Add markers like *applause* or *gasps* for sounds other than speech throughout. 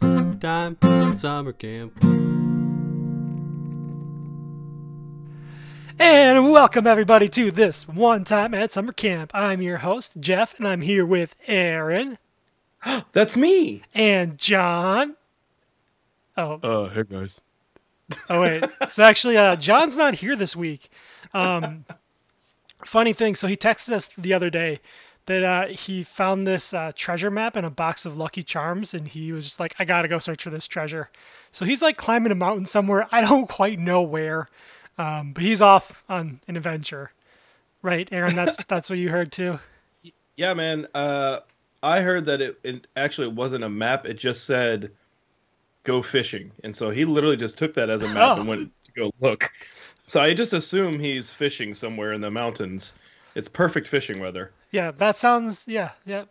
one time summer camp. And welcome everybody to this one time at summer camp. I'm your host, Jeff, and I'm here with Aaron *gasps* That's me. and Jon. Oh, Uh, hey guys. oh wait. So actually, uh, Jon's not here this week. Um, *laughs* funny thing. So he texted us the other day that uh, he found this uh, treasure map in a box of Lucky Charms, and he was just like, "I gotta go search for this treasure." So he's like climbing a mountain somewhere. I don't quite know where, um, but he's off on an adventure. Right, Aaron? That's *laughs* that's what you heard too. Yeah, man. Uh, I heard that it, it actually wasn't a map. It just said go fishing, and so he literally just took that as a map Oh. and *laughs* went to go look. So I just assume he's fishing somewhere in the mountains. It's perfect fishing weather. Yeah, that sounds. Yeah, yeah.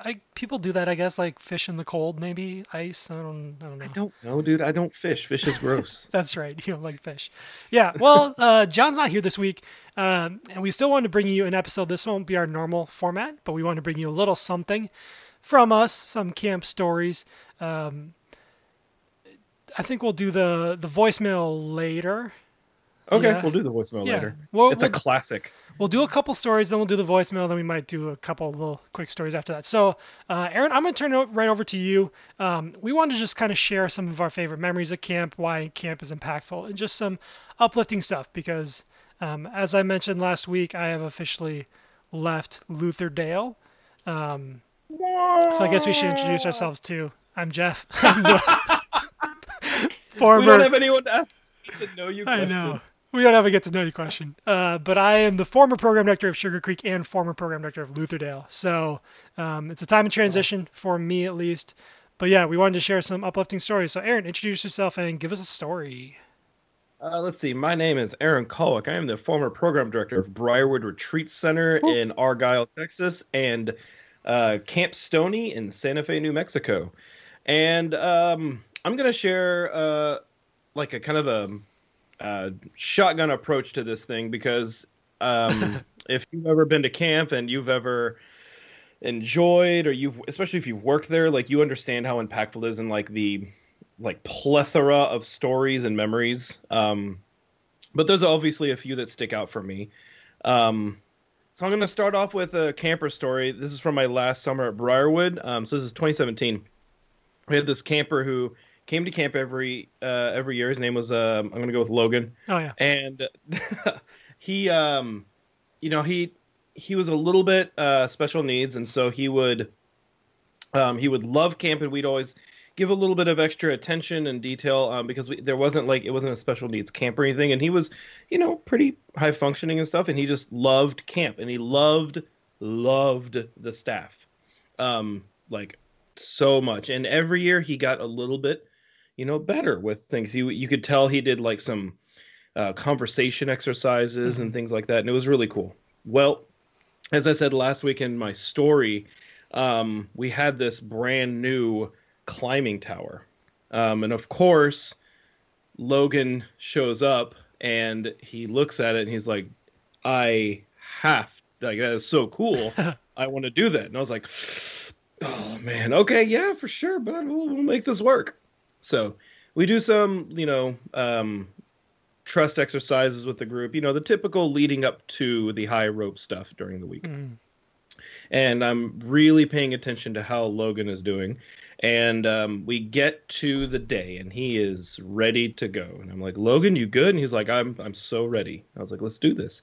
I people do that, I guess, like fish in the cold, maybe ice. I don't, I don't know. I don't know, dude. I don't fish. Fish is gross. *laughs* That's right. You don't like fish. Yeah. Well, *laughs* uh, Jon's not here this week, um, and we still wanted to bring you an episode. This won't be our normal format, but we want to bring you a little something from us, some camp stories. Um, I think we'll do the the voicemail later. Okay, Yeah. we'll do the voicemail Yeah. later. Well, it's a we'll- classic. We'll do a couple stories, then we'll do the voicemail, then we might do a couple little quick stories after that. So, uh, Aaron, I'm going to turn it right over to you. Um, we wanted to just kind of share some of our favorite memories of camp, why camp is impactful, and just some uplifting stuff because, um, as I mentioned last week, I have officially left Lutherdale. Um, so I guess we should introduce ourselves too. I'm Jeff. *laughs* *laughs* I'm the We don't have anyone to ask to know you. I know. We don't have a get to know you question. Uh, but I am the former program director of Sugar Creek and former program director of Lutherdale. So um, it's a time of transition for me at least. But yeah, we wanted to share some uplifting stories. So Aaron, introduce yourself and give us a story. Uh, let's see. My name is Aaron Kolwick. I am the former program director of Briarwood Retreat Center Cool. in Argyle, Texas, and uh, Camp Stoney in Santa Fe, New Mexico. And um, I'm going to share uh, like a kind of a uh, shotgun approach to this thing because um, *laughs* if you've ever been to camp and you've ever enjoyed or you've especially if you've worked there like you understand how impactful it is and like the like plethora of stories and memories. Um, but there's obviously a few that stick out for me. Um, so I'm going to start off with a camper story. This is from my last summer at Briarwood. Um, so this is 2017. We had this camper who came to camp every uh, every year. His name was um, I'm going to go with Logan. Oh yeah. and *laughs* he um you know he he was a little bit uh special needs. And so he would um he would love camp and we'd always give a little bit of extra attention and detail um because we, there wasn't like it wasn't a special needs camp or anything. And he was you know pretty high functioning and stuff. And he just loved camp. And he loved loved the staff um like so much. And every year he got a little bit you know better with things you you could tell he did like some uh, conversation exercises and things like that, and it was really cool. Well, as I said last week in my story, um, we had this brand new climbing tower, um, and of course, Logan shows up and he looks at it and he's like, "I have like that is so cool. *laughs* I want to do that." And I was like, "Oh man, okay, yeah, for sure, bud. We'll, we'll make this work." So we do some, you know, um, trust exercises with the group. You know, the typical leading up to the high rope stuff during the week. Mm. And I'm really paying attention to how Logan is doing. And um, we get to the day, and he is ready to go. And I'm like, Logan, you good? And he's like, I'm I'm so ready. I was like, let's do this.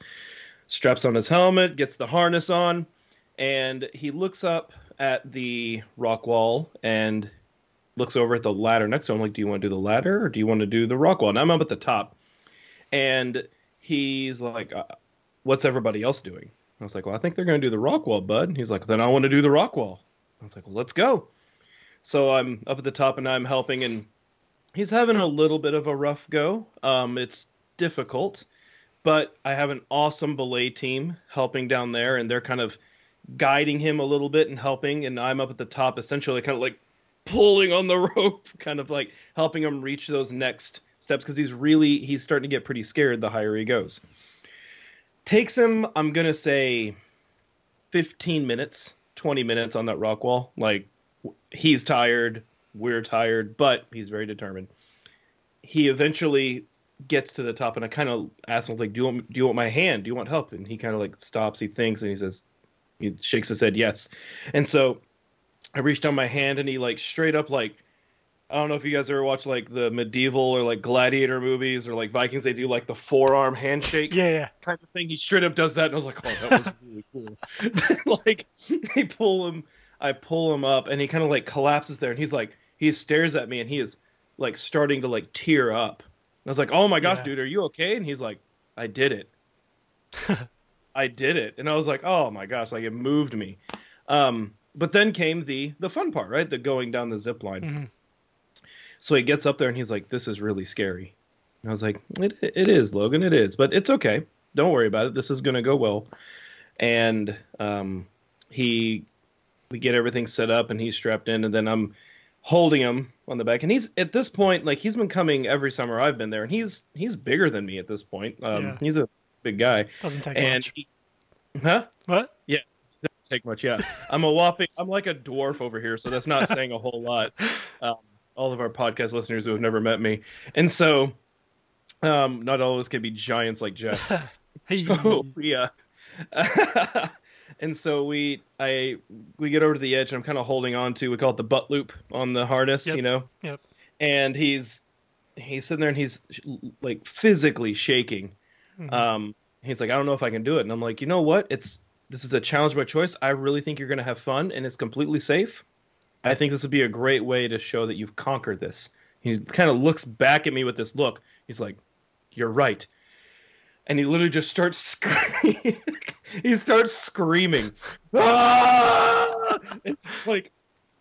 Straps on his helmet, gets the harness on, and he looks up at the rock wall and looks over at the ladder next to him. Like, do you want to do the ladder or do you want to do the rock wall? And I'm up at the top, and he's like, uh, "What's everybody else doing?" I was like, "Well, I think they're going to do the rock wall, bud." And he's like, "Then I want to do the rock wall." I was like, "Well, let's go." So I'm up at the top and I'm helping, and he's having a little bit of a rough go. Um, it's difficult, but I have an awesome belay team helping down there, and they're kind of guiding him a little bit and helping, and I'm up at the top, essentially kind of like pulling on the *laughs* rope, kind of like helping him reach those next steps because he's really he's starting to get pretty scared the higher he goes. Takes him, I'm gonna say, 15 minutes, 20 minutes on that rock wall. Like he's tired, we're tired, but he's very determined. He eventually gets to the top, and I kind of ask him, like, do you want, do you want my hand? Do you want help? And he kind of like stops, he thinks, and he says, he shakes his head, yes. And so I reached down my hand, and he like straight up like I don't know if you guys ever watch like the medieval or like gladiator movies or like Vikings. They do like the forearm handshake Yeah, yeah. kind of thing. He straight up does that, and I was like, "Oh, that was really *laughs* cool." *laughs* like, they pull him, I pull him up, and he kind of like collapses there, and he's like, he stares at me, and he is like starting to like tear up. And I was like, "Oh my gosh, Yeah. dude, are you okay?" And he's like, "I did it, *laughs* I did it," and I was like, "Oh my gosh!" Like it moved me. Um, but then came the the fun part, right? The going down the zip line. Mhm. So he gets up there and he's like, "This is really scary." And I was like, "It it is, Logan. It is, but it's okay. Don't worry about it. This is gonna go well." And um, he, we get everything set up and he's strapped in, and then I'm holding him on the back. And he's at this point, like he's been coming every summer I've been there, and he's he's bigger than me at this point. Um, Yeah. He's a big guy, Doesn't take and much. he, huh? What? doesn't take much. Yeah, I'm a whopping. I'm like a dwarf over here, so that's not *laughs* saying a whole lot. Um, all of our podcast listeners who have never met me, and so um, not all of us can be giants like Jeff. *laughs* Hey. So yeah, *laughs* and so we I we get over to the edge, and I'm kind of holding on to we call it the butt loop on the harness, Yep. you know. Yep. And he's he's sitting there and he's like physically shaking. Mhm. Um, he's like, I don't know if I can do it, and I'm like, you know what? It's this is a challenge by choice. I really think you're going to have fun, and it's completely safe. I think this would be a great way to show that you've conquered this. He kind of looks back at me with this look. He's like, "You're right," and he literally just starts *laughs* screaming. he starts screaming, *laughs* ah! and just like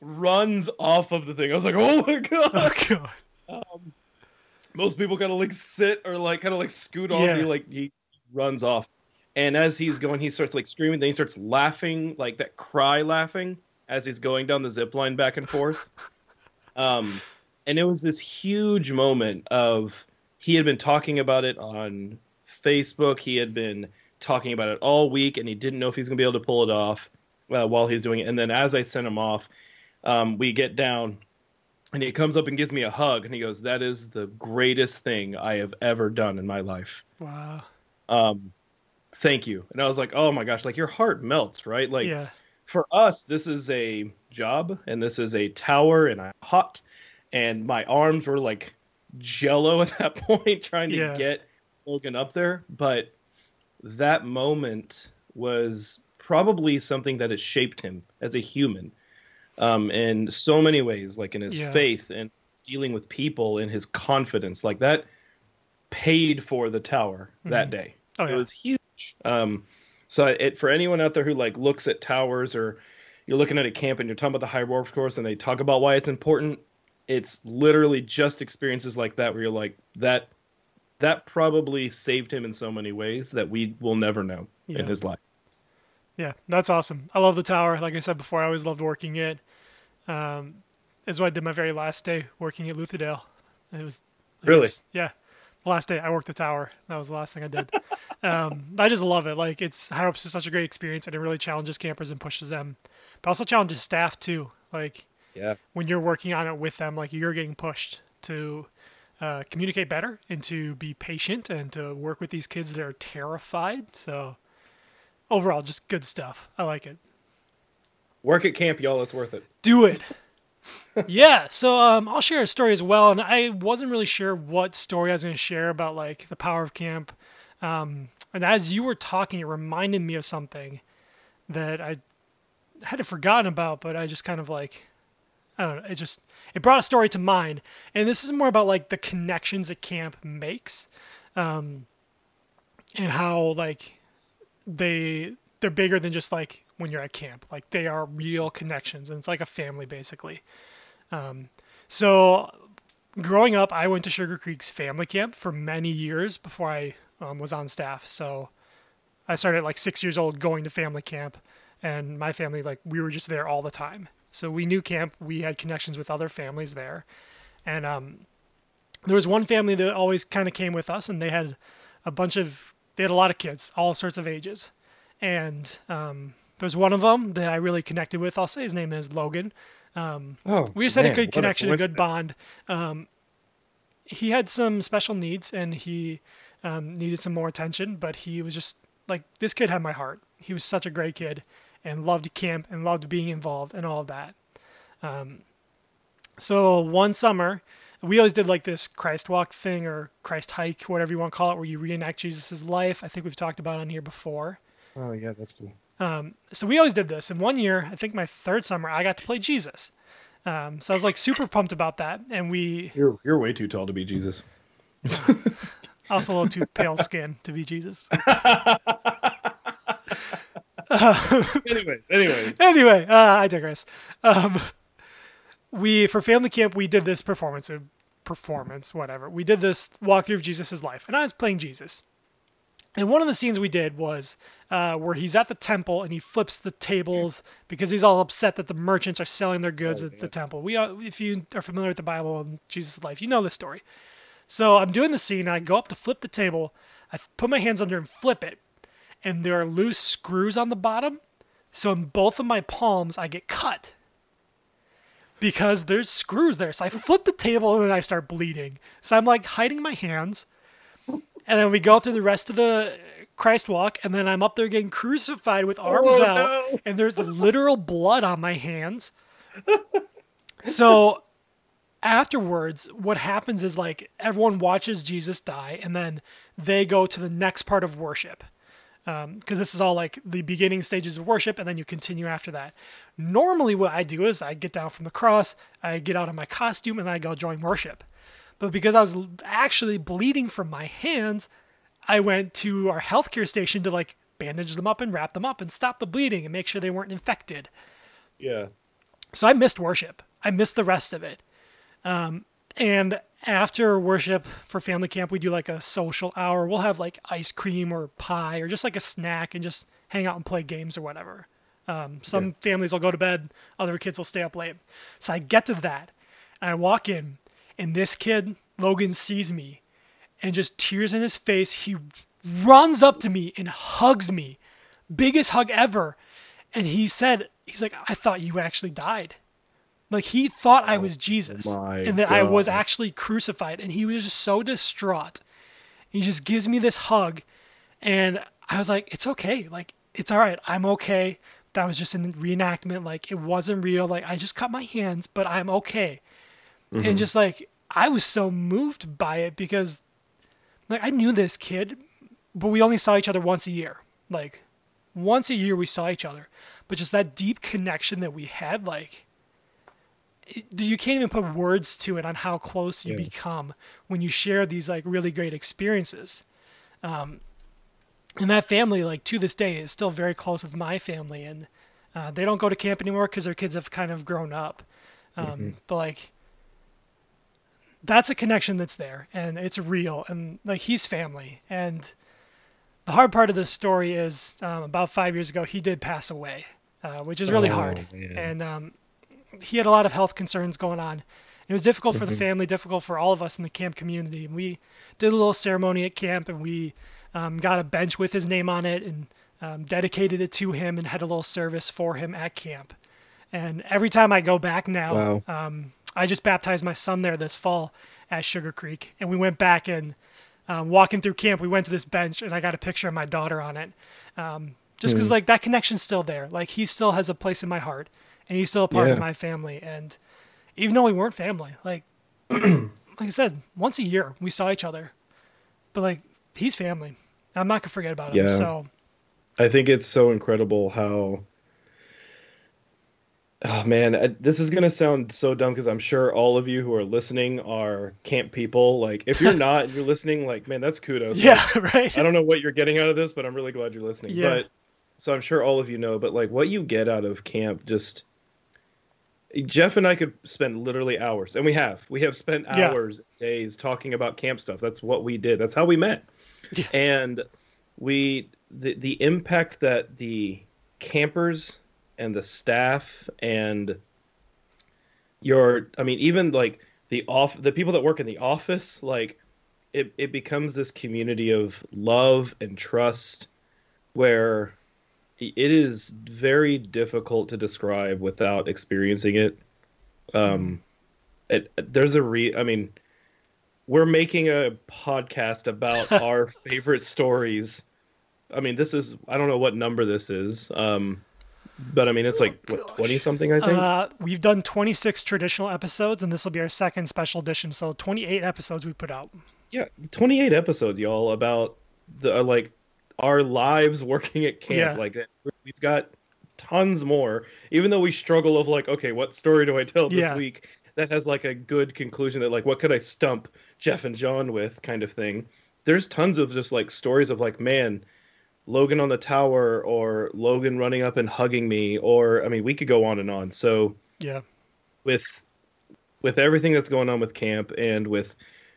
runs off of the thing. I was like, "Oh my god!" oh god. um, most people kind of like sit or like kind of like scoot off. Yeah. He like he runs off, and as he's going, he starts like screaming. Then he starts laughing, like that cry laughing as he's going down the zip line back and forth. *laughs* Um, and it was this huge moment of he had been talking about it on Facebook. He had been talking about it all week, and he didn't know if he was gonna be able to pull it off uh, while he's doing it. And then as I sent him off, um, we get down, and he comes up and gives me a hug, and he goes, "That is the greatest thing I have ever done in my life." Wow. Um, thank you. And I was like, "Oh my gosh!" Like your heart melts, right? Like yeah. for us, this is a job, and this is a tower, and I'm hot, and my arms were like jello *laughs* at that point, trying to Yeah. get Logan up there. But that moment was probably something that has shaped him as a human um, in so many ways, like in his Yeah. faith and dealing with people and his confidence. Like that paid for the tower that Mhm. day. Oh It was huge. Um, so it for anyone out there who like looks at towers or you're looking at a camp and you're talking about the high rope course and they talk about why it's important, it's literally just experiences like that where you're like that that probably saved him in so many ways that we will never know Yeah. in his life. Yeah, that's awesome. I love the tower. Like I said before, I always loved working it. Um, is what I did my very last day working at Lutherdale. It was Really? yeah. The last day I worked the tower. That was the last thing I did. *laughs* um, I just love it. Like it's High Ups is such a great experience, and it really challenges campers and pushes them, but also challenges staff too. Like Yeah. when you're working on it with them, like you're getting pushed to uh, communicate better and to be patient and to work with these kids that are terrified. So overall, just good stuff. I like it. Work at camp, y'all. It's worth it. Do it. *laughs* yeah. So um, I'll share a story as well, and I wasn't really sure what story I was going to share about like the power of camp. Um, and as you were talking, it reminded me of something that I had forgotten about, but I just kind of like I don't know. It just it brought a story to mind, and this is more about like the connections that camp makes, um, and how like they they're bigger than just like when you're at camp. Like they are real connections, and it's like a family basically. Um, so growing up, I went to Sugar Creek's family camp for many years before I um, was on staff. So I started at like six years old going to family camp, and my family like we were just there all the time. So we knew camp. We had connections with other families there, and um, there was one family that always kind of came with us, and they had a bunch of they had a lot of kids, all sorts of ages, and um, there there's one of them that I really connected with. I'll say his name is Logan. Um, Oh, we just had a good connection, a, good bond. Um, he had some special needs and he um, needed some more attention, but he was just like this kid had my heart. He was such a great kid and loved camp and loved being involved and all of that. Um, so one summer, we always did like this Christ walk thing or Christ hike, whatever you want to call it, where you reenact Jesus' life. I think we've talked about it on here before. Oh yeah, that's cool. Um, so we always did this. And one year, I think my third summer, I got to play Jesus. Um, so I was like super pumped about that. And we, You're you're way too tall to be Jesus. *laughs* also a little too pale skin to be Jesus. *laughs* *laughs* anyway, anyway. anyway, uh, I digress. Um, we for family camp we did this performance, uh, performance, whatever. We did this walkthrough of Jesus' life, and I was playing Jesus. And one of the scenes we did was uh, where he's at the temple and he flips the tables because he's all upset that the merchants are selling their goods at the temple. We, uh, if you are familiar with the Bible and Jesus' life, you know this story. So I'm doing the scene. I go up to flip the table. I put my hands under and flip it, and there are loose screws on the bottom. So in both of my palms, I get cut because there's screws there. So I flip the table and then I start bleeding. So I'm like hiding my hands. And then we go through the rest of the Christ walk, and then I'm up there getting crucified with arms Oh, out, no. *laughs* and there's literal blood on my hands. so afterwards, what happens is like everyone watches Jesus die, and then they go to the next part of worship. Um, because this is all like the beginning stages of worship, and then you continue after that. Normally, what I do is I get down from the cross, I get out of my costume, and I go join worship. But because I was actually bleeding from my hands, I went to our healthcare station to like bandage them up and wrap them up and stop the bleeding and make sure they weren't infected. Yeah. So I missed worship. I missed the rest of it. Um, and after worship for family camp, we do like a social hour. We'll have like ice cream or pie or just like a snack and just hang out and play games or whatever. Um, some Yeah. families will go to bed, other kids will stay up late. So I get to that and I walk in, and this kid, Logan, sees me and just tears in his face. He runs up to me and hugs me, biggest hug ever. And he said, he's like, I thought you actually died. Like he thought I was oh Jesus Oh and that I was actually crucified. And he was just so distraught. He just gives me this hug. And I was like, it's okay. Like, it's all right. I'm okay. That was just a reenactment. Like, it wasn't real. Like, I just cut my hands, but I'm okay. And just like, I was so moved by it because, like, I knew this kid, but we only saw each other once a year. Like, once a year we saw each other. But just that deep connection that we had, like, it, you can't even put words to it on how close you Yeah. become when you share these like really great experiences. Um, and that family, like to this day, is still very close with my family, and uh, they don't go to camp anymore because their kids have kind of grown up. Um, But like, that's a connection that's there, and it's real, and like he's family. And the hard part of this story is um, about five years ago, he did pass away, uh, which is really Oh, hard. man. And um, he had a lot of health concerns going on. It was difficult for the family, difficult for all of us in the camp community. And we did a little ceremony at camp, and we um, got a bench with his name on it and um, dedicated it to him, and had a little service for him at camp. And every time I go back now, Wow. I just baptized my son there this fall at Sugar Creek, and we went back and um, walking through camp, we went to this bench, and I got a picture of my daughter on it. Um, just because like that connection's still there, like he still has a place in my heart, and he's still a part of my family. And even though we weren't family, like *clears throat* like I said, once a year we saw each other, but like he's family. I'm not gonna forget about him. Yeah. So I think it's so incredible how. Oh man, I- this is gonna sound so dumb because I'm sure all of you who are listening are camp people. Like, if you're not, and *laughs* you're listening. Like, man, that's kudos. Like, yeah, right. I don't know what you're getting out of this, but I'm really glad you're listening. Yeah. But so I'm sure all of you know, but like what you get out of camp, just Jeff and I could spend literally hours, and we have. We have spent Yeah. hours, days talking about camp stuff. That's what we did. That's how we met. Yeah. And we the the impact that the campers and the staff and your I mean even like the off the people that work in the office like it it becomes this community of love and trust where it is very difficult to describe without experiencing it. Um, it, there's a re. I mean, we're making a podcast about *laughs* our favorite stories. I mean, this is I don't know what number this is. Um, but I mean, it's like what twenty something, I think. Uh, we've done 26 traditional episodes, and this will be our second special edition. So 28 episodes we put out. yeah, twenty eight episodes, y'all, about the uh, like our lives working at camp. Yeah. Like we've got tons more. Even though we struggle of like, okay, what story do I tell this Yeah. week that has like a good conclusion that like what could I stump Jeff and Jon with kind of thing. There's tons of just like stories of like, man, Logan on the tower or Logan running up and hugging me or I mean, we could go on and on. So Yeah. with with everything that's going on with camp and with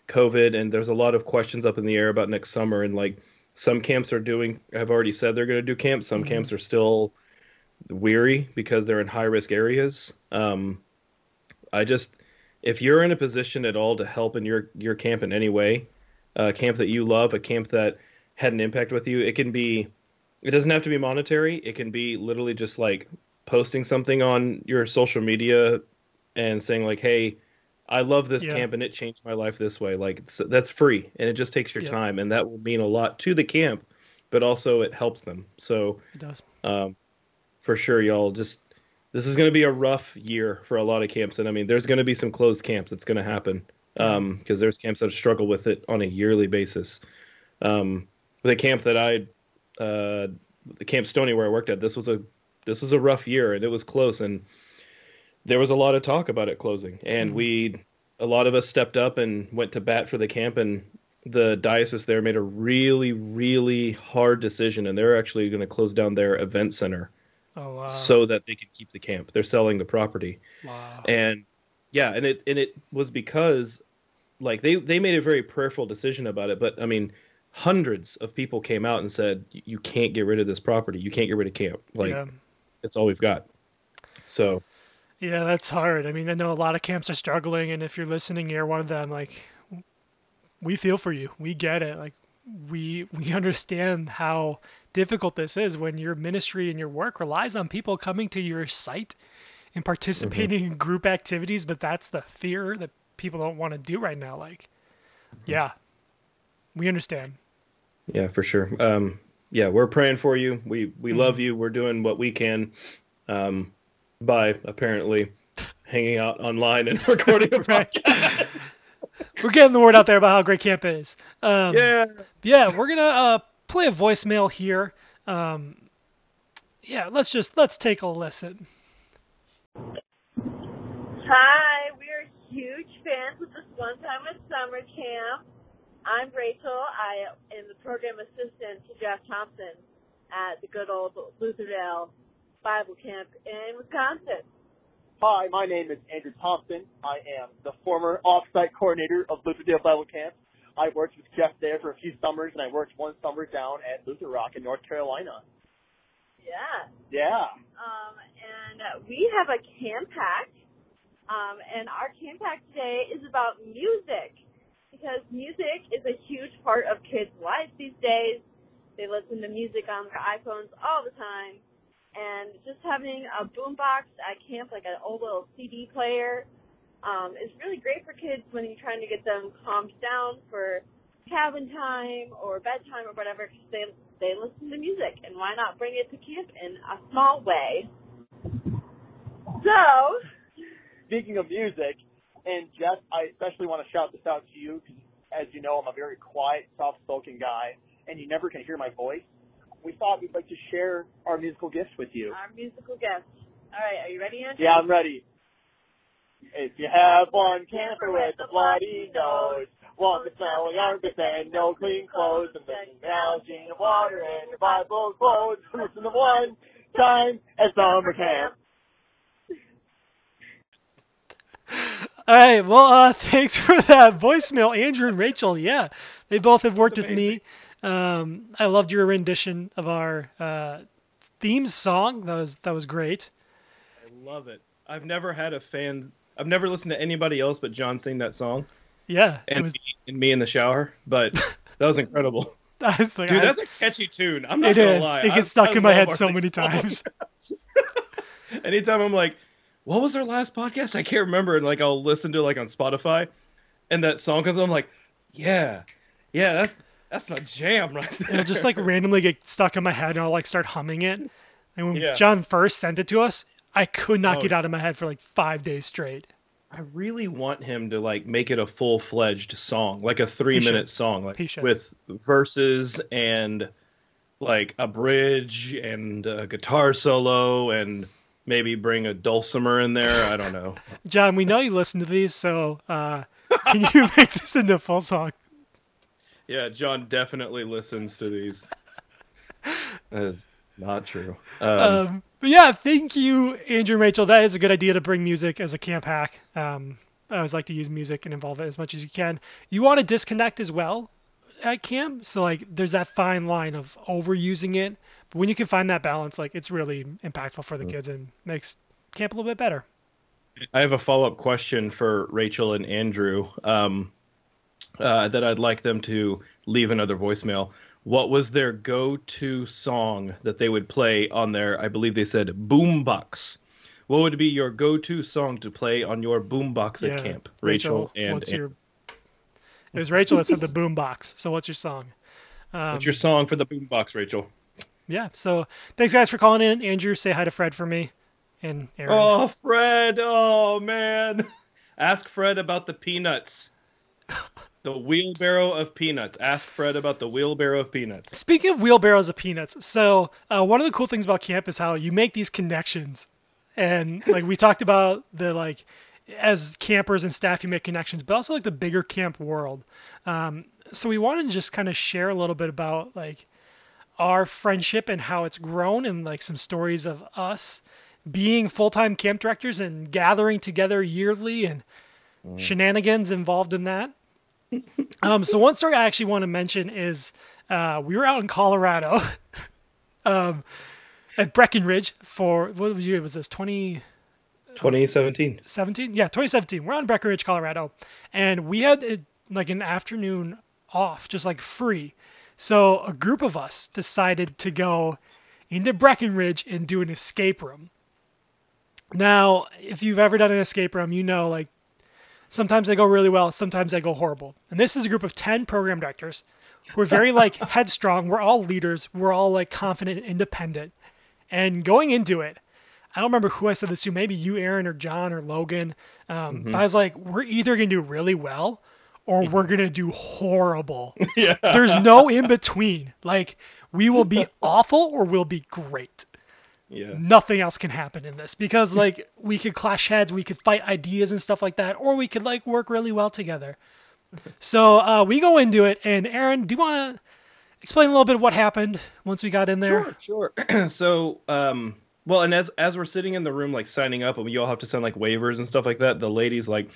COVID, and there's a lot of questions up in the air about next summer. And like some camps are doing, have already said they're going to do camps. Some Mhm. camps are still weary because they're in high risk areas. Um, I just, if you're in a position at all to help in your your camp in any way, a camp that you love, a camp that had an impact with you, it can be. It doesn't have to be monetary. It can be literally just like posting something on your social media and saying like, "Hey, I love this Yeah. camp and it changed my life this way." Like it's, that's free and it just takes your Yeah. time and that will mean a lot to the camp, but also it helps them. So It does. um, for sure, y'all just this is going to be a rough year for a lot of camps, and I mean, there's going to be some closed camps. It's going to happen because there's camps that struggle with it on a yearly basis. Um, the camp that I, uh, the camp Stoney where I worked at, this was a this was a rough year, and it was close, and there was a lot of talk about it closing, and Mhm. we a lot of us stepped up and went to bat for the camp, and the diocese there made a really really hard decision, and they're actually going to close down their event center Oh, wow. so that they can keep the camp. They're selling the property, wow. and yeah, and it and it was because like they they made a very prayerful decision about it. But I mean, hundreds of people came out and said you can't get rid of this property. You can't get rid of camp. Like yeah. it's all we've got. So Yeah, that's hard. I mean, I know a lot of camps are struggling, and if you're listening, you're one of them. Like, we feel for you. We get it. Like, we we *laughs* understand how difficult this is when your ministry and your work relies on people coming to your site and mm-hmm. participating in group activities. But that's the fear that people don't want to do right now. Like, mm-hmm. yeah, we understand. Yeah, for sure. Um, yeah, we're praying for you. We we love you. We're doing what we can. Um, by apparently hanging out online and *laughs* recording a *laughs* Right. podcast. We're getting the word out there about how great camp is. Um, Yeah. yeah, we're gonna uh, play a voicemail here. Um, yeah, let's just let's take a listen. Hi, we are huge fans of this one time at summer camp. I'm Rachel. I am the program assistant to Jeff Thompson at the good old Lutherdale Bible Camp in Wisconsin. Hi, my name is Andrew Thompson. I am the former off-site coordinator of Lutherdale Bible Camp. I worked with Jeff there for a few summers, and I worked one summer down at Lutherock in North Carolina. Yeah. Yeah. Um, and we have a camp hack. Um, and our camp hack today is about music because music is a huge part of kids' lives these days. They listen to music on their iPhones all the time. And just having a boombox at camp, like an old little CD player, um, is really great for kids when you're trying to get them calmed down for cabin time or bedtime or whatever, because they they listen to music, and why not bring it to camp in a small way? So, Speaking of music, and Jeff, I especially want to shout this out to you because, as you know, I'm a very quiet, soft-spoken guy, and you never can hear my voice. We thought we'd like to share our musical gifts with you. our musical guest. All right, are you ready, Andrew? Yeah, I'm ready. If you have one camper with a bloody nose, one to smell armpits and no clean clothes, and then gouging of water and your Bible clothes, *laughs* listen to one time at summer camp. All right, well, uh, *laughs* thanks for that voicemail, Andrew and Rachel. Yeah, they both have worked with me. Um, I loved your rendition of our uh, theme song. That was that was great. I love it. I've never had a fan. I've never listened to anybody else but Jon sing that song Yeah, and, was me, and me in the shower. But *laughs* that was incredible. *laughs* I was like, Dude, I- that's a catchy tune. I'm not it gonna is. lie. It I- gets stuck I in my head so many song. times. Anytime I'm like, what was our last podcast? I can't remember. And like, I'll listen to it, like on Spotify, and that song comes on. I'm like, yeah, yeah, that's that's my jam right there. It'll just like randomly get stuck in my head, and I'll like start humming it. And when Yeah. Jon first sent it to us, I could not Oh. get out of my head for like five days straight. I really want him to like make it a full fledged song, like a three minute song, like with verses and like a bridge and a guitar solo and maybe bring a dulcimer in there. I don't know. *laughs* Jon, we know you listen to these, so uh, can you *laughs* make this into a full song? Yeah, Jon definitely listens to these. That is not true. Um, Um, but yeah, thank you, Andrew and Rachel. That is a good idea to bring music as a camp hack. Um, I always like to use music and involve it as much as you can. You want to disconnect as well at camp, so like there's that fine line of overusing it. But when you can find that balance, like it's really impactful for the kids and makes camp a little bit better. I have a follow up question for Rachel and Andrew um, uh, that I'd like them to leave another voicemail. What was their go to song that they would play on their, I believe they said, boombox? What would be your go to song to play on your boombox at camp? Rachel, and, what's and your? It was Rachel that said the boombox. So what's your song? Um, what's your song for the boombox, Rachel? Yeah. So thanks guys for calling in. Andrew, say hi to Fred for me, and Aaron. Oh, Fred. Oh, man. *laughs* Ask Fred about the peanuts. *laughs* The wheelbarrow of peanuts. Ask Fred about the wheelbarrow of peanuts. Speaking of wheelbarrows of peanuts, so uh, one of the cool things about camp is how you make these connections, and like we talked about the like as campers and staff you make connections, but also like the bigger camp world. Um, so we wanted to just kind of share a little bit about like our friendship and how it's grown, and like some stories of us being full-time camp directors and gathering together yearly and shenanigans involved in that. Um, so one story I actually want to mention is uh, we were out in Colorado, *laughs* um, at Breckenridge for what year was it was this? 2017? 2017. Yeah, 2017. We're on Breckenridge, Colorado, and we had uh like an afternoon off, just like free. So a group of us decided to go into Breckenridge and do an escape room. Now, if you've ever done an escape room, you know like sometimes they go really well, sometimes they go horrible. And this is a group of 10 program directors. We're very like *laughs* headstrong. We're all leaders. We're all like confident, and independent. And going into it, I don't remember who I said this to, maybe you, Aaron, or Jon, or Logan. Um, But I was like, we're either going to do really well or we're going to do horrible. *laughs* Yeah. There's no in between. Like, we will be *laughs* awful or we'll be great Yeah. nothing else can happen in this because *laughs* like we could clash heads we could fight ideas and stuff like that or we could like work really well together so uh, we go into it and aaron do you want to explain a little bit of what happened once we got in there Sure, sure. *clears throat* so, um, well, and as as we're sitting in the room, like signing up, and we all have to sign like waivers and stuff like that, the lady's like,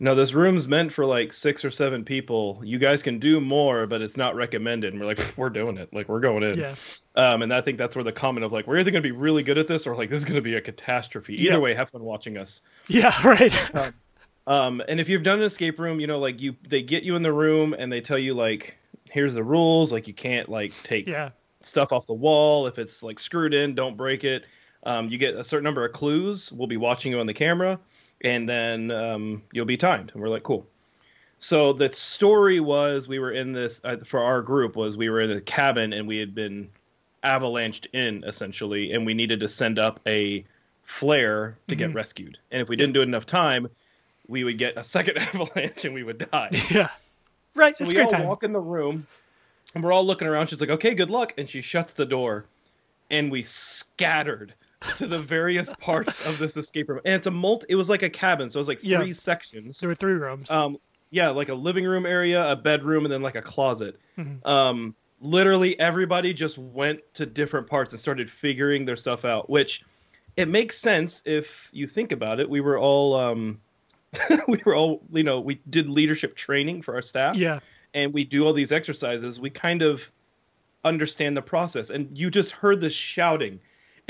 "No, this room's meant for like six or seven people. You guys can do more, but it's not recommended." And we're like, *laughs* "We're doing it. Like, we're going in." yeah Um, and I think that's where the comment of like, "We're either going to be really good at this, or like this is going to be a catastrophe." Either Yeah. way, have fun watching us. yeah *laughs* right Um, and if you've done an escape room, you know, like you, they get you in the room and they tell you like, "Here's the rules. Like, you can't like take yeah stuff off the wall. If it's like screwed in, don't break it. Um, you get a certain number of clues. We'll be watching you on the camera, and then um, you'll be timed. And we're like, cool. So the story was we were in this uh, for our group was we were in a cabin and we had been avalanched in essentially, and we needed to send up a flare to get rescued. And if we didn't do it enough time, we would get a second *laughs* avalanche and we would die. *laughs* yeah right So it's we all time walk in the room, and we're all looking around. She's like, "Okay, good luck," and she shuts the door, and we scattered to the various parts of this escape room. And it's a multi. It was like a cabin, so it was like Yeah. three sections. there were three rooms Um, yeah, like a living room area, a bedroom, and then like a closet. Mhm. Um, literally everybody just went to different parts and started figuring their stuff out, which it makes sense if you think about it. We were all um, *laughs* we were all you know we did leadership training for our staff yeah and we do all these exercises, we kind of understand the process. And you just heard this shouting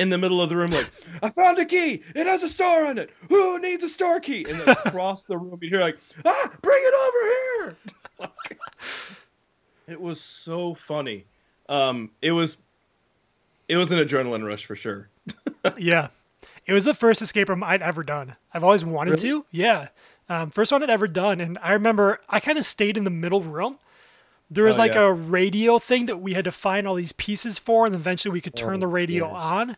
in the middle of the room, like, I found a key. It has a star on it. Who needs a star key? And then across the room, you hear like, ah, bring it over here. *laughs* It was so funny. Um, it was it was an adrenaline rush for sure. *laughs* yeah. It was the first escape room I'd ever done. I've always wanted to. Yeah. Um, first one I'd ever done. And I remember I kind of stayed in the middle room. There was Oh, like yeah. a radio thing that we had to find all these pieces for, and eventually we could turn Oh, the radio yeah. on.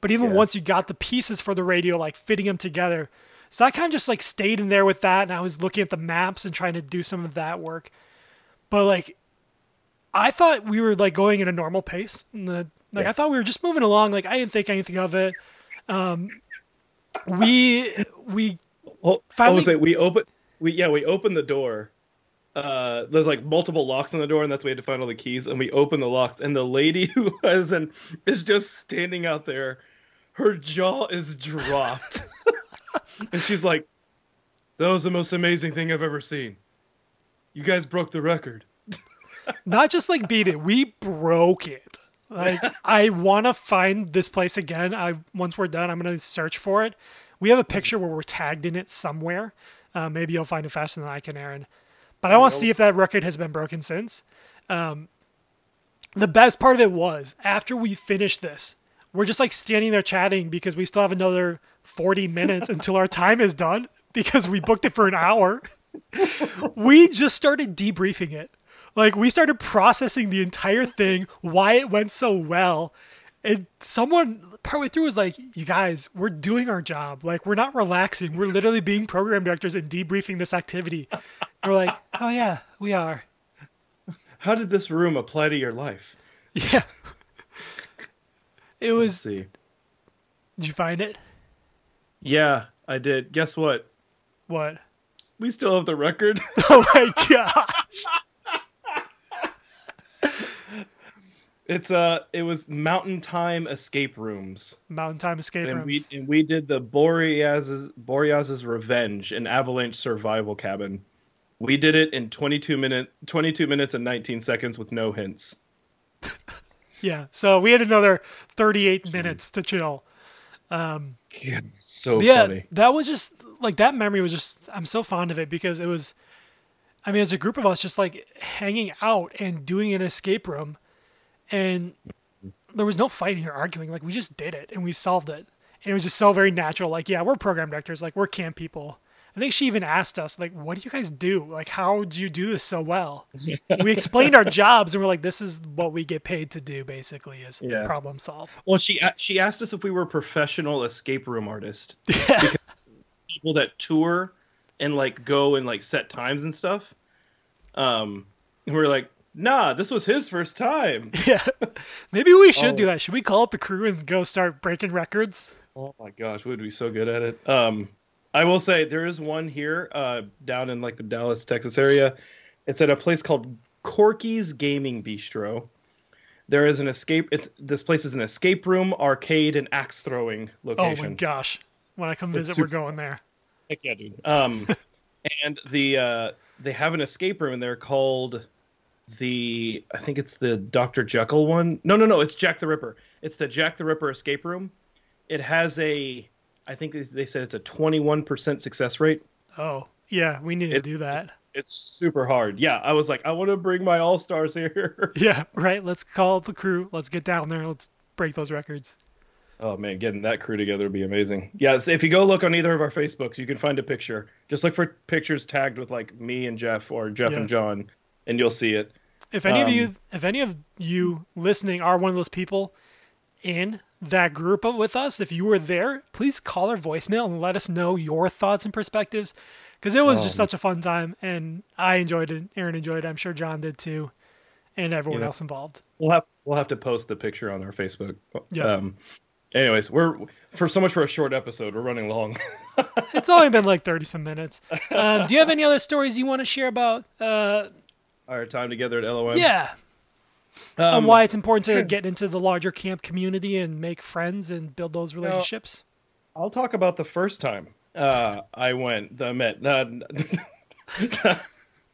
But even Yeah. once you got the pieces for the radio, like fitting them together. So I kind of just like stayed in there with that, and I was looking at the maps and trying to do some of that work. But like, I thought we were like going at a normal pace. And the, like. I thought we were just moving along. Like I didn't think anything of it. Um, we we Well, Finally- we open we yeah we opened the door. Uh, there's like multiple locks on the door, and that's why we had to find all the keys. And we open the locks, and the lady *laughs* who was in is just standing out there. Her jaw is dropped, *laughs* and she's like, "That was the most amazing thing I've ever seen. You guys broke the record." *laughs* not just like beat it, we broke it. Like I want to find this place again. I once we're done, I'm gonna search for it. We have a picture where we're tagged in it somewhere. Uh, maybe you'll find it faster than I can, Aaron. But I want to see if that record has been broken since. Um, the best part of it was after we finished this, we're just like standing there chatting because we still have another 40 *laughs* minutes until our time is done because we booked it for an hour. *laughs* we just started debriefing it. Like we started processing the entire thing, why it went so well. And someone partway through was like, "You guys, we're doing our job. Like we're not relaxing. We're literally being program directors and debriefing this activity." And we're like, "Oh yeah, we are." How did this room apply to your life? Yeah. It Let's was. see. Did you find it? Yeah, I did. Guess what? What? We still have the record. *laughs* Oh my gosh! It's uh, it was Mountain Time Escape Rooms. Mountain Time Escape and Rooms. we and we did the Boreas's Boreas's Revenge, an avalanche survival cabin. We did it in 22 minute 22 minutes and 19 seconds with no hints. *laughs* Yeah. So we had another 38 minutes to chill. So But yeah, funny. that was just like that memory was just I'm so fond of it because it was I mean as a group of us just like hanging out and doing an escape room and there was no fighting or arguing like we just did it and we solved it. And it was just so very natural like yeah we're program directors like we're camp people. I think she even asked us like what do you guys do? Like how do you do this so well? *laughs* We explained our jobs and we're like this is what we get paid to do basically is Yeah. problem solve. Well, she she asked us if we were professional escape room artists, *laughs* yeah. People that tour and like go and like set times and stuff. Um, and we are like, nah, this was his first time. *laughs* Yeah. Maybe we should Oh. do that. Should we call up the crew and go start breaking records? Oh my gosh, we would be so good at it. Um, I will say there is one here uh, down in like the Dallas, Texas area. It's at a place called Corky's Gaming Bistro. There is an escape. It's this place is an escape room, arcade, and axe throwing location. Oh my gosh. When I come visit, super- we're going there. Heck yeah, dude. Um, *laughs* and the uh, they have an escape room in there called the I think it's the Doctor Jekyll one. No, no, no, it's Jack the Ripper. It's the Jack the Ripper escape room. It has a I think they- said it's a 21% success rate. Oh, yeah. We need to do that. It's super hard. Yeah, I was like, I want to bring my all stars here. *laughs* Yeah, right. Let's call the crew. Let's get down there. Let's break those records. oh man, getting that crew together would be amazing. Yeah, so if you go look on either of our Facebooks, you can find a picture. Just look for pictures tagged with like me and Jeff or Jeff Yeah. and Jon, and you'll see it. If any of Um, you, if any of you listening are one of those people in that group with us, if you were there, please call our voicemail and let us know your thoughts and perspectives, because it was just Um, such a fun time, and I enjoyed it. Aaron enjoyed it. I'm sure Jon did too, and everyone Yeah. else involved. We'll have we'll have to post the picture on our Facebook. Yeah. Um, anyways, we're for so much for a short episode. We're running long. It's only been like 30 some minutes. Um, do you have any other stories you want to share about? Uh, Our time together at LOM. yeah, Um, on why it's important to get into the larger camp community and make friends and build those relationships. I'll talk about the first time uh, I went. The met. Not, *laughs*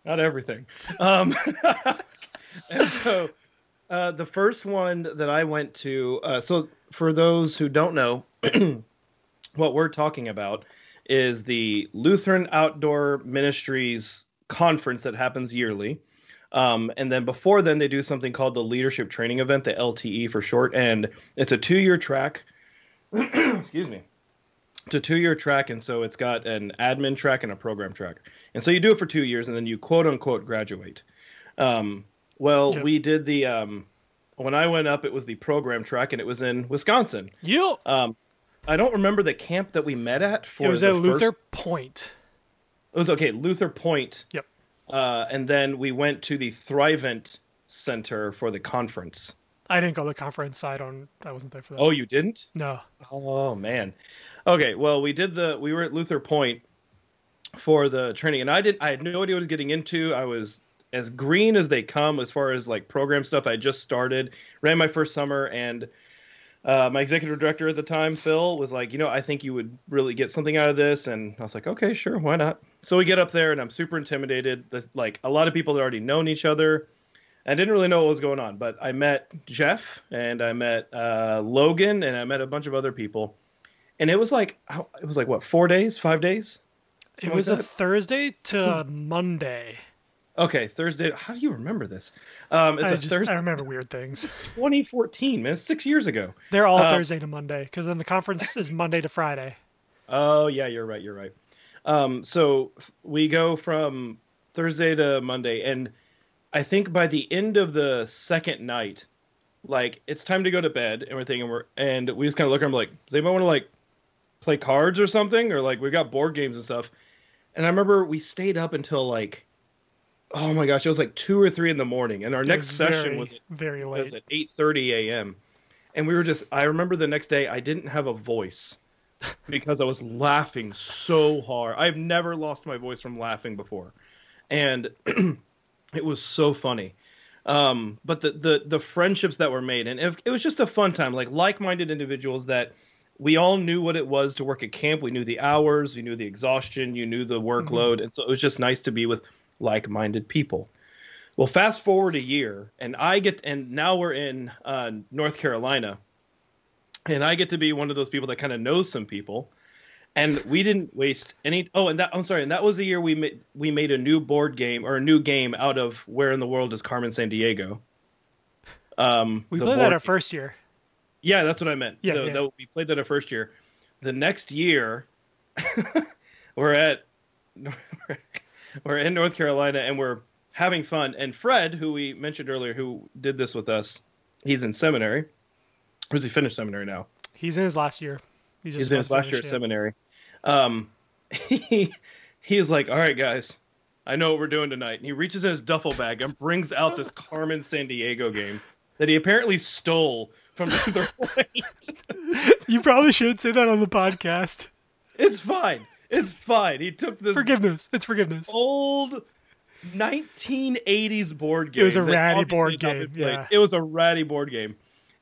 not everything. Um, *laughs* and so uh, the first one that I went to. Uh, so for those who don't know, *clears throat* what we're talking about is the Lutheran Outdoor Ministries conference that happens yearly. Um, and then before then, they do something called the Leadership Training Event, the LTE for short, and it's a two-year track. *clears throat* Excuse me. It's a two-year track, and so it's got an admin track and a program track, and so you do it for two years, and then you quote unquote graduate. Um, well, Yep. we did the um, when I went up, it was the program track, and it was in Wisconsin. You. Um, I don't remember the camp that we met at for It was at Luther first- Point. it was okay, Luther Point. Yep. Uh, and then we went to the Thrivent Center for the conference. I didn't go to the conference. I don't. I wasn't there for that. Oh, you didn't? no. Oh man. Okay, well we did the we were at Luther Point for the training, and I didn't. I had no idea what I was getting into. I was as green as they come as far as like program stuff. I just started, ran my first summer, and uh, my executive director at the time, Phil, was like, you know, I think you would really get something out of this, and I was like, okay, sure, why not? So we get up there, and I'm super intimidated. There's, like a lot of people had already known each other. I didn't really know what was going on, but I met Jeff and I met uh, Logan and I met a bunch of other people, and it was like it was like what four days, five days. It was like a? Thursday to Hmm. Monday. Okay Thursday. How do you remember this? Um, it's I a just Thursday, I remember weird things. *laughs* 2014, man, six years ago. They're all Uh, Thursday to Monday because then the conference is Monday to Friday. Oh yeah, you're right. You're right. Um, so we go from Thursday to Monday, and I think by the end of the second night, like it's time to go to bed and everything, and we're and we just kind of look at them like, does anybody want to like play cards or something, or like we got board games and stuff. And I remember we stayed up until like, oh my gosh, it was like two or three in the morning, and our It next was session very, was at very was late. at 8:30 a.m. and we were just I remember the next day I didn't have a voice *laughs* because I was laughing so hard. I've never lost my voice from laughing before. And *clears throat* it was so funny. Um, but the, the the friendships that were made and it, it was just a fun time like like-minded individuals that we all knew what it was to work at camp. We knew the hours, we knew the exhaustion, you knew the workload, and so it was just nice to be with like-minded people. Well, fast forward a year, and I get, and now we're in uh, North Carolina, and I get to be one of those people that kind of knows some people, and we didn't waste any. Oh, and that I'm sorry, and that was the year we made we made a new board game or a new game out of Where in the World is Carmen Sandiego. Um, We played that our first year. yeah, that's what I meant. Yeah, The- yeah. the- we played that our first year. The next year, *laughs* we're at *laughs* we're in North Carolina and we're having fun. And Fred, who we mentioned earlier, who did this with us, he's in seminary. Or has he finished seminary now? He's in his last year. He's, He's in his last year at seminary. Um, *laughs* he he's like, "All right, guys, I know what we're doing tonight." And he reaches in his duffel bag and brings out this *laughs* Carmen Sandiego game that he apparently stole from *laughs* Luther Point. You probably shouldn't say that on the podcast. It's fine. It's fine. He took this Forgiveness. It's forgiveness. old 1980s board game. It was a ratty board had not been game, yeah. It was a ratty board game.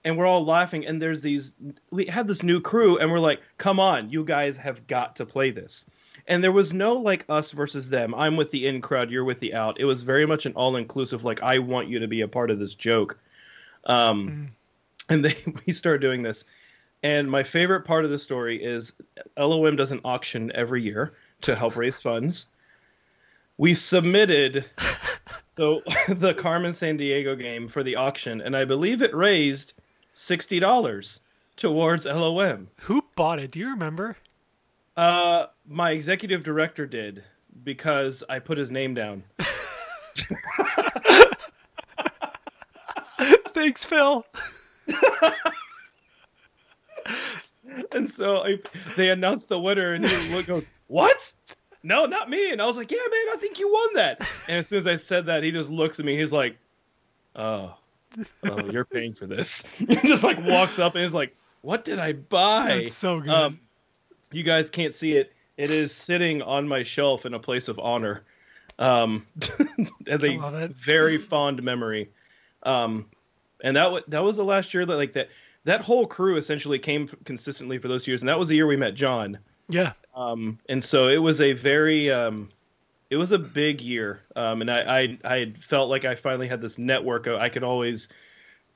And we're all laughing. And there's these, we had this new crew, and we're like, come on, you guys have got to play this. And there was no like us versus them. I'm with the in crowd, you're with the out. It was very much an all inclusive, like, I want you to be a part of this joke. Um, Mm. And they, *laughs* we started doing this. And my favorite part of the story is LOM does an auction every year to help raise funds. We submitted *laughs* the the Carmen Sandiego game for the auction, and I believe it raised sixty dollars towards LOM. Who bought it? Do you remember? Uh, my executive director did because I put his name down. *laughs* Thanks, Phil. *laughs* And so I, they announced the winner, and he goes, "What? No, not me." And I was like, "Yeah, man, I think you won that." And as soon as I said that, he just looks at me. He's like, "Oh, oh, you're paying for this." *laughs* He just like walks up and is like, "What did I buy?" That's so good. Um, you guys can't see it. It is sitting on my shelf in a place of honor, um, *laughs* as a very fond memory. Um, and that was that was the last year that like that that whole crew essentially came consistently for those years, and that was the year we met Jon. yeah. Um, and so it was a very um, it was a big year, um, and I, I I felt like I finally had this network I could always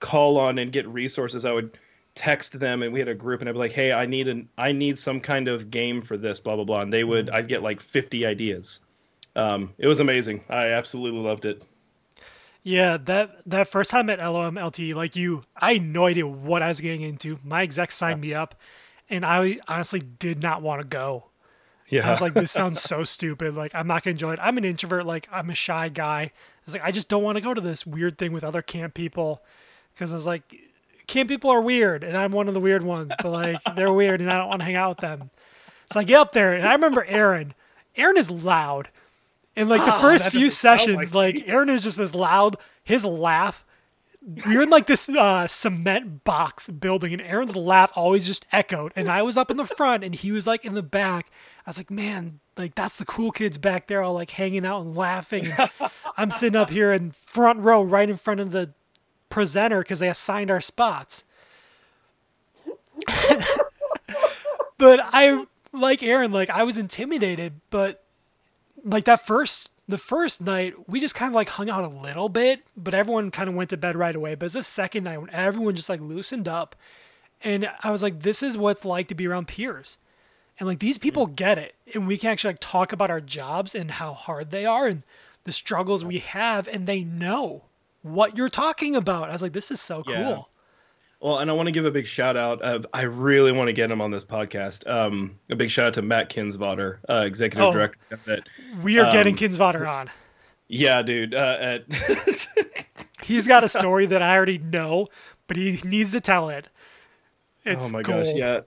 call on and get resources. I would text them, and we had a group, and I'd be like, "Hey, I need an I need some kind of game for this, blah blah blah," and they would I'd get like fifty ideas. Um, it was amazing. I absolutely loved it. Yeah, that that first time at LOM LTE, like you, I had no idea what I was getting into. My exec signed me up, and I honestly did not want to go. Yeah. I was like, this sounds *laughs* so stupid. Like, I'm not gonna enjoy it. I'm an introvert. Like, I'm a shy guy. I was like, I just don't want to go to this weird thing with other camp people, because I was like, camp people are weird, and I'm one of the weird ones. But like, *laughs* they're weird, and I don't want to hang out with them. So I get up there, and I remember Aaron. Aaron is loud. And like the Ah, first few sessions, like like Aaron is just this loud. His laugh We're in like this uh, cement box building, and Aaron's laugh always just echoed. And I was up in the front, and he was like in the back. I was like, man, like that's the cool kids back there, all like hanging out and laughing. And *laughs* I'm sitting up here in front row, right in front of the presenter, because they assigned our spots. *laughs* *laughs* but I like Aaron, like I was intimidated, but like that first the first night we just kind of like hung out a little bit but everyone kind of went to bed right away. But it's the second night when everyone just like loosened up and i was like this is what it's like to be around peers. And like these people mm. get it and we can actually like talk about our jobs and how hard they are and the struggles we have and they know what you're talking about. I was like this is so Yeah. cool Well, and I want to give a big shout out. Uh, I really want to get him on this podcast. Um, a big shout out to Matt Kinsvater, uh, executive Oh. director. We are getting Um, kinsvater on yeah, dude. Uh, at *laughs* he's got a story that i already know but he needs to tell it it's oh my gold. gosh, yeah,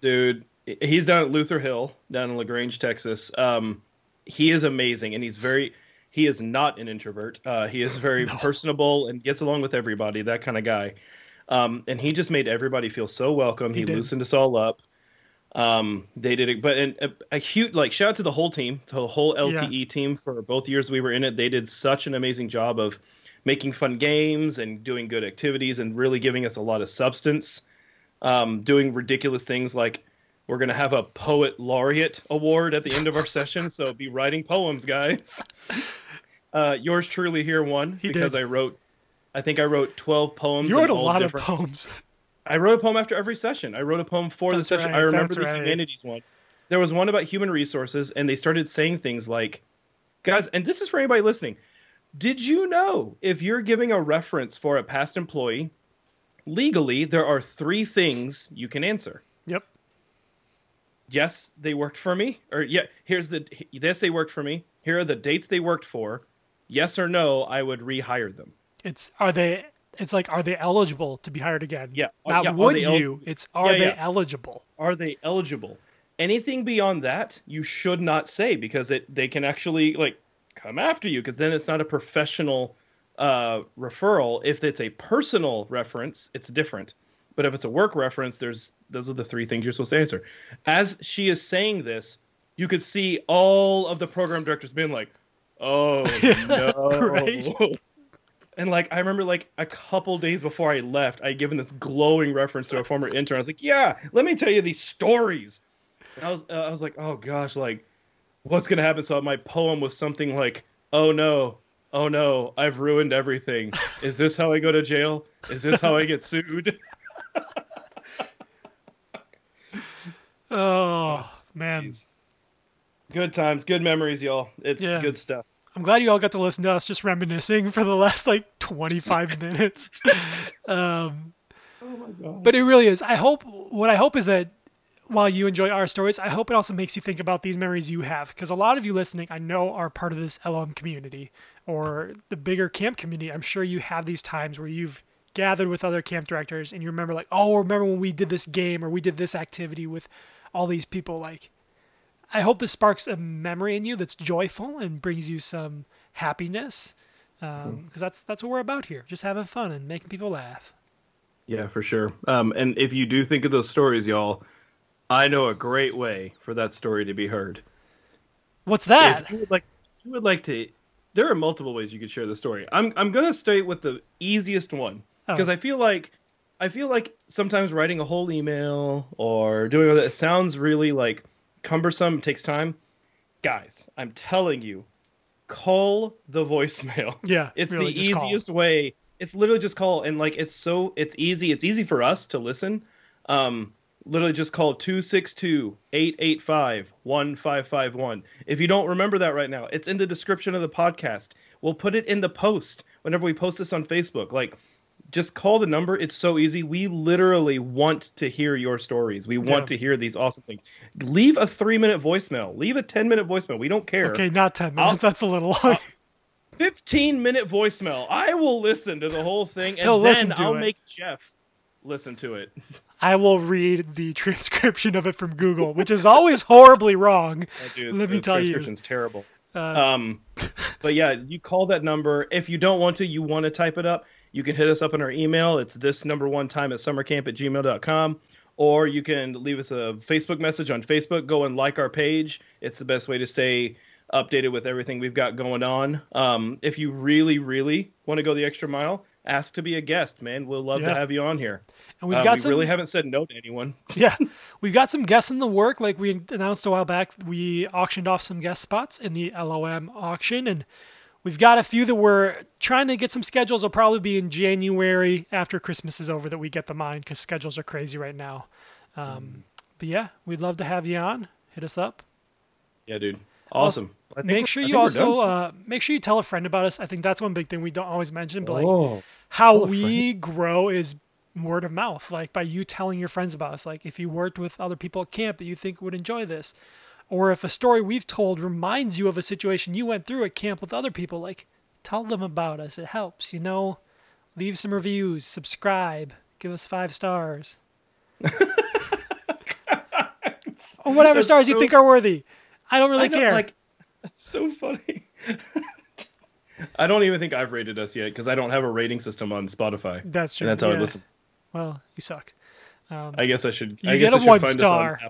dude. He's down at Lutherhill, down in La Grange, Texas. Um, he is amazing, and he's very. He is not an introvert. Uh, he is very *laughs* personable and gets along with everybody. That kind of guy. Um, and he just made everybody feel so welcome. He He, loosened us all up. Um, they did it, but and a, a huge like shout out to the whole team, to the whole LTE team for both years we were in it. They did such an amazing job of making fun games and doing good activities and really giving us a lot of substance. Um, doing ridiculous things like we're gonna have a poet laureate award at the end of our session, so be writing poems, guys. *laughs* Uh, yours truly here won He because did. I wrote, I think I wrote twelve poems. you wrote a lot different- of poems I wrote a poem after every session. I wrote a poem for That's the session. right, I remember the right. humanities one. There was one about human resources, and they started saying things like, guys, and this is for anybody listening. Did you know if you're giving a reference for a past employee, legally there are three things you can answer. yep Yes, they worked for me, or yeah, here's the yes they worked for me. Here are the dates they worked for. Yes or no, I would rehire them. It's are they? It's like are they eligible to be hired again? Yeah, uh, Not yeah, would el- you? It's are Yeah, they yeah. eligible? are they eligible? Anything beyond that, you should not say because it they can actually like come after you because then it's not a professional uh, referral. If it's a personal reference, it's different. But if it's a work reference, there's those are the three things you're supposed to answer. As she is saying this, you could see all of the program directors being like, "Oh *laughs* no!" And like I remember, like a couple days before I left, I had given this glowing reference to a former intern. I was like, "Yeah, let me tell you these stories." And I was, uh, I was like, "Oh gosh, like what's gonna happen?" So my poem was something like, "Oh no, oh no, I've ruined everything. Is this how I go to jail? Is this how I get sued?" *laughs* Oh man, Good times, good memories, y'all. It's Yeah. good stuff. I'm glad you all got to listen to us just reminiscing for the last like 25 *laughs* minutes. Um, but it really is. I hope what I hope is that while you enjoy our stories, I hope it also makes you think about these memories you have because a lot of you listening, I know, are part of this LOM community or the bigger camp community. I'm sure you have these times where you've gathered with other camp directors and you remember like, oh, remember when we did this game or we did this activity with all these people. Like, I hope this sparks a memory in you that's joyful and brings you some happiness because that's that's what we're about here, just having fun and making people laugh. Yeah, for sure. Um, and if you do think of those stories, y'all, I know a great way for that story to be heard. What's that? If you would like, you would like to. There are multiple ways you could share the story. I'm I'm gonna stay with the easiest one because Oh. I feel like I feel like sometimes writing a whole email or doing all that it sounds really like cumbersome. It takes time. Guys, I'm telling you, call the voicemail. *laughs* Yeah, it's really, the just call. easiest way. It's literally just call and like it's so it's easy. It's easy for us to listen. Um, literally just call 262-885-1551. If you don't remember that right now, it's in the description of the podcast. We'll put it in the post whenever we post this on Facebook. Like, just call the number. It's so easy. We literally want to hear your stories. We want Yeah. to hear these awesome things. Leave a three minute voicemail. Leave a 10 minute voicemail. We don't care. Okay, not 10 I'll- minutes. That's a little long. 15 minute voicemail. I will listen to the whole thing and then I'll it. make Jeff listen to it. *laughs* I will read the *laughs* transcription of it from Google, which is always horribly wrong. *laughs* Oh, dude, Let me tell you. The transcription's terrible. Uh, Um, but yeah, you call that number. If you don't want to, you want to type it up, you can hit us up on our email. It's this number one time at summercamp at gmail.com. Or you can leave us a Facebook message on Facebook. Go and like our page. It's the best way to stay updated with everything we've got going on. Um, if you really, really want to go the extra mile, ask to be a guest, man. We'll love Yeah. to have you on here. and we've Uh, got we some, really haven't said no to anyone. *laughs* yeah, we've got some guests in the work. Like we announced a while back, we auctioned off some guest spots in the LOM auction, and we've got a few that we're trying to get some schedules. Will probably be in January after Christmas is over that we get them on because schedules are crazy right now. Um, But yeah, we'd love to have you on. Hit us up. Yeah, dude. Awesome. Think Make sure you also uh, make sure you tell a friend about us. I think that's one big thing we don't always mention, but like oh, how we grow is word of mouth like by you telling your friends about us like if you worked with other people at camp that you think would enjoy this or if a story we've told reminds you of a situation you went through at camp with other people like tell them about us it helps you know leave some reviews subscribe give us five stars *laughs* or whatever That's stars you think are worthy i don't really I care Like, so funny. *laughs* I don't even think I've rated us yet because I don't have a rating system on Spotify. that's true And that's how I listen. well you suck um, I guess I should. You I get guess a I should one star.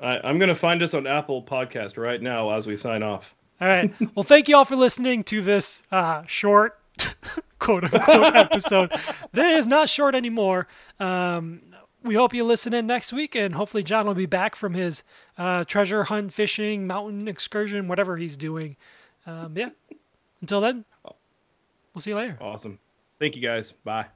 I, I'm gonna find us on Apple Podcast right now as we sign off. All right. *laughs* Well, thank you all for listening to this uh, short, *laughs* quote unquote, *laughs* episode. That is not short anymore. Um, we hope you listen in next week, and hopefully, Jon will be back from his uh, treasure hunt, fishing, mountain excursion, whatever he's doing. Um, yeah. Until then, we'll see you later. Awesome. Thank you guys. Bye.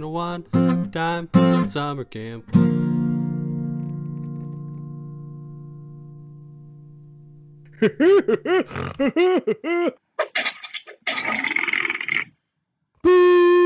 To one time summer camp. *laughs*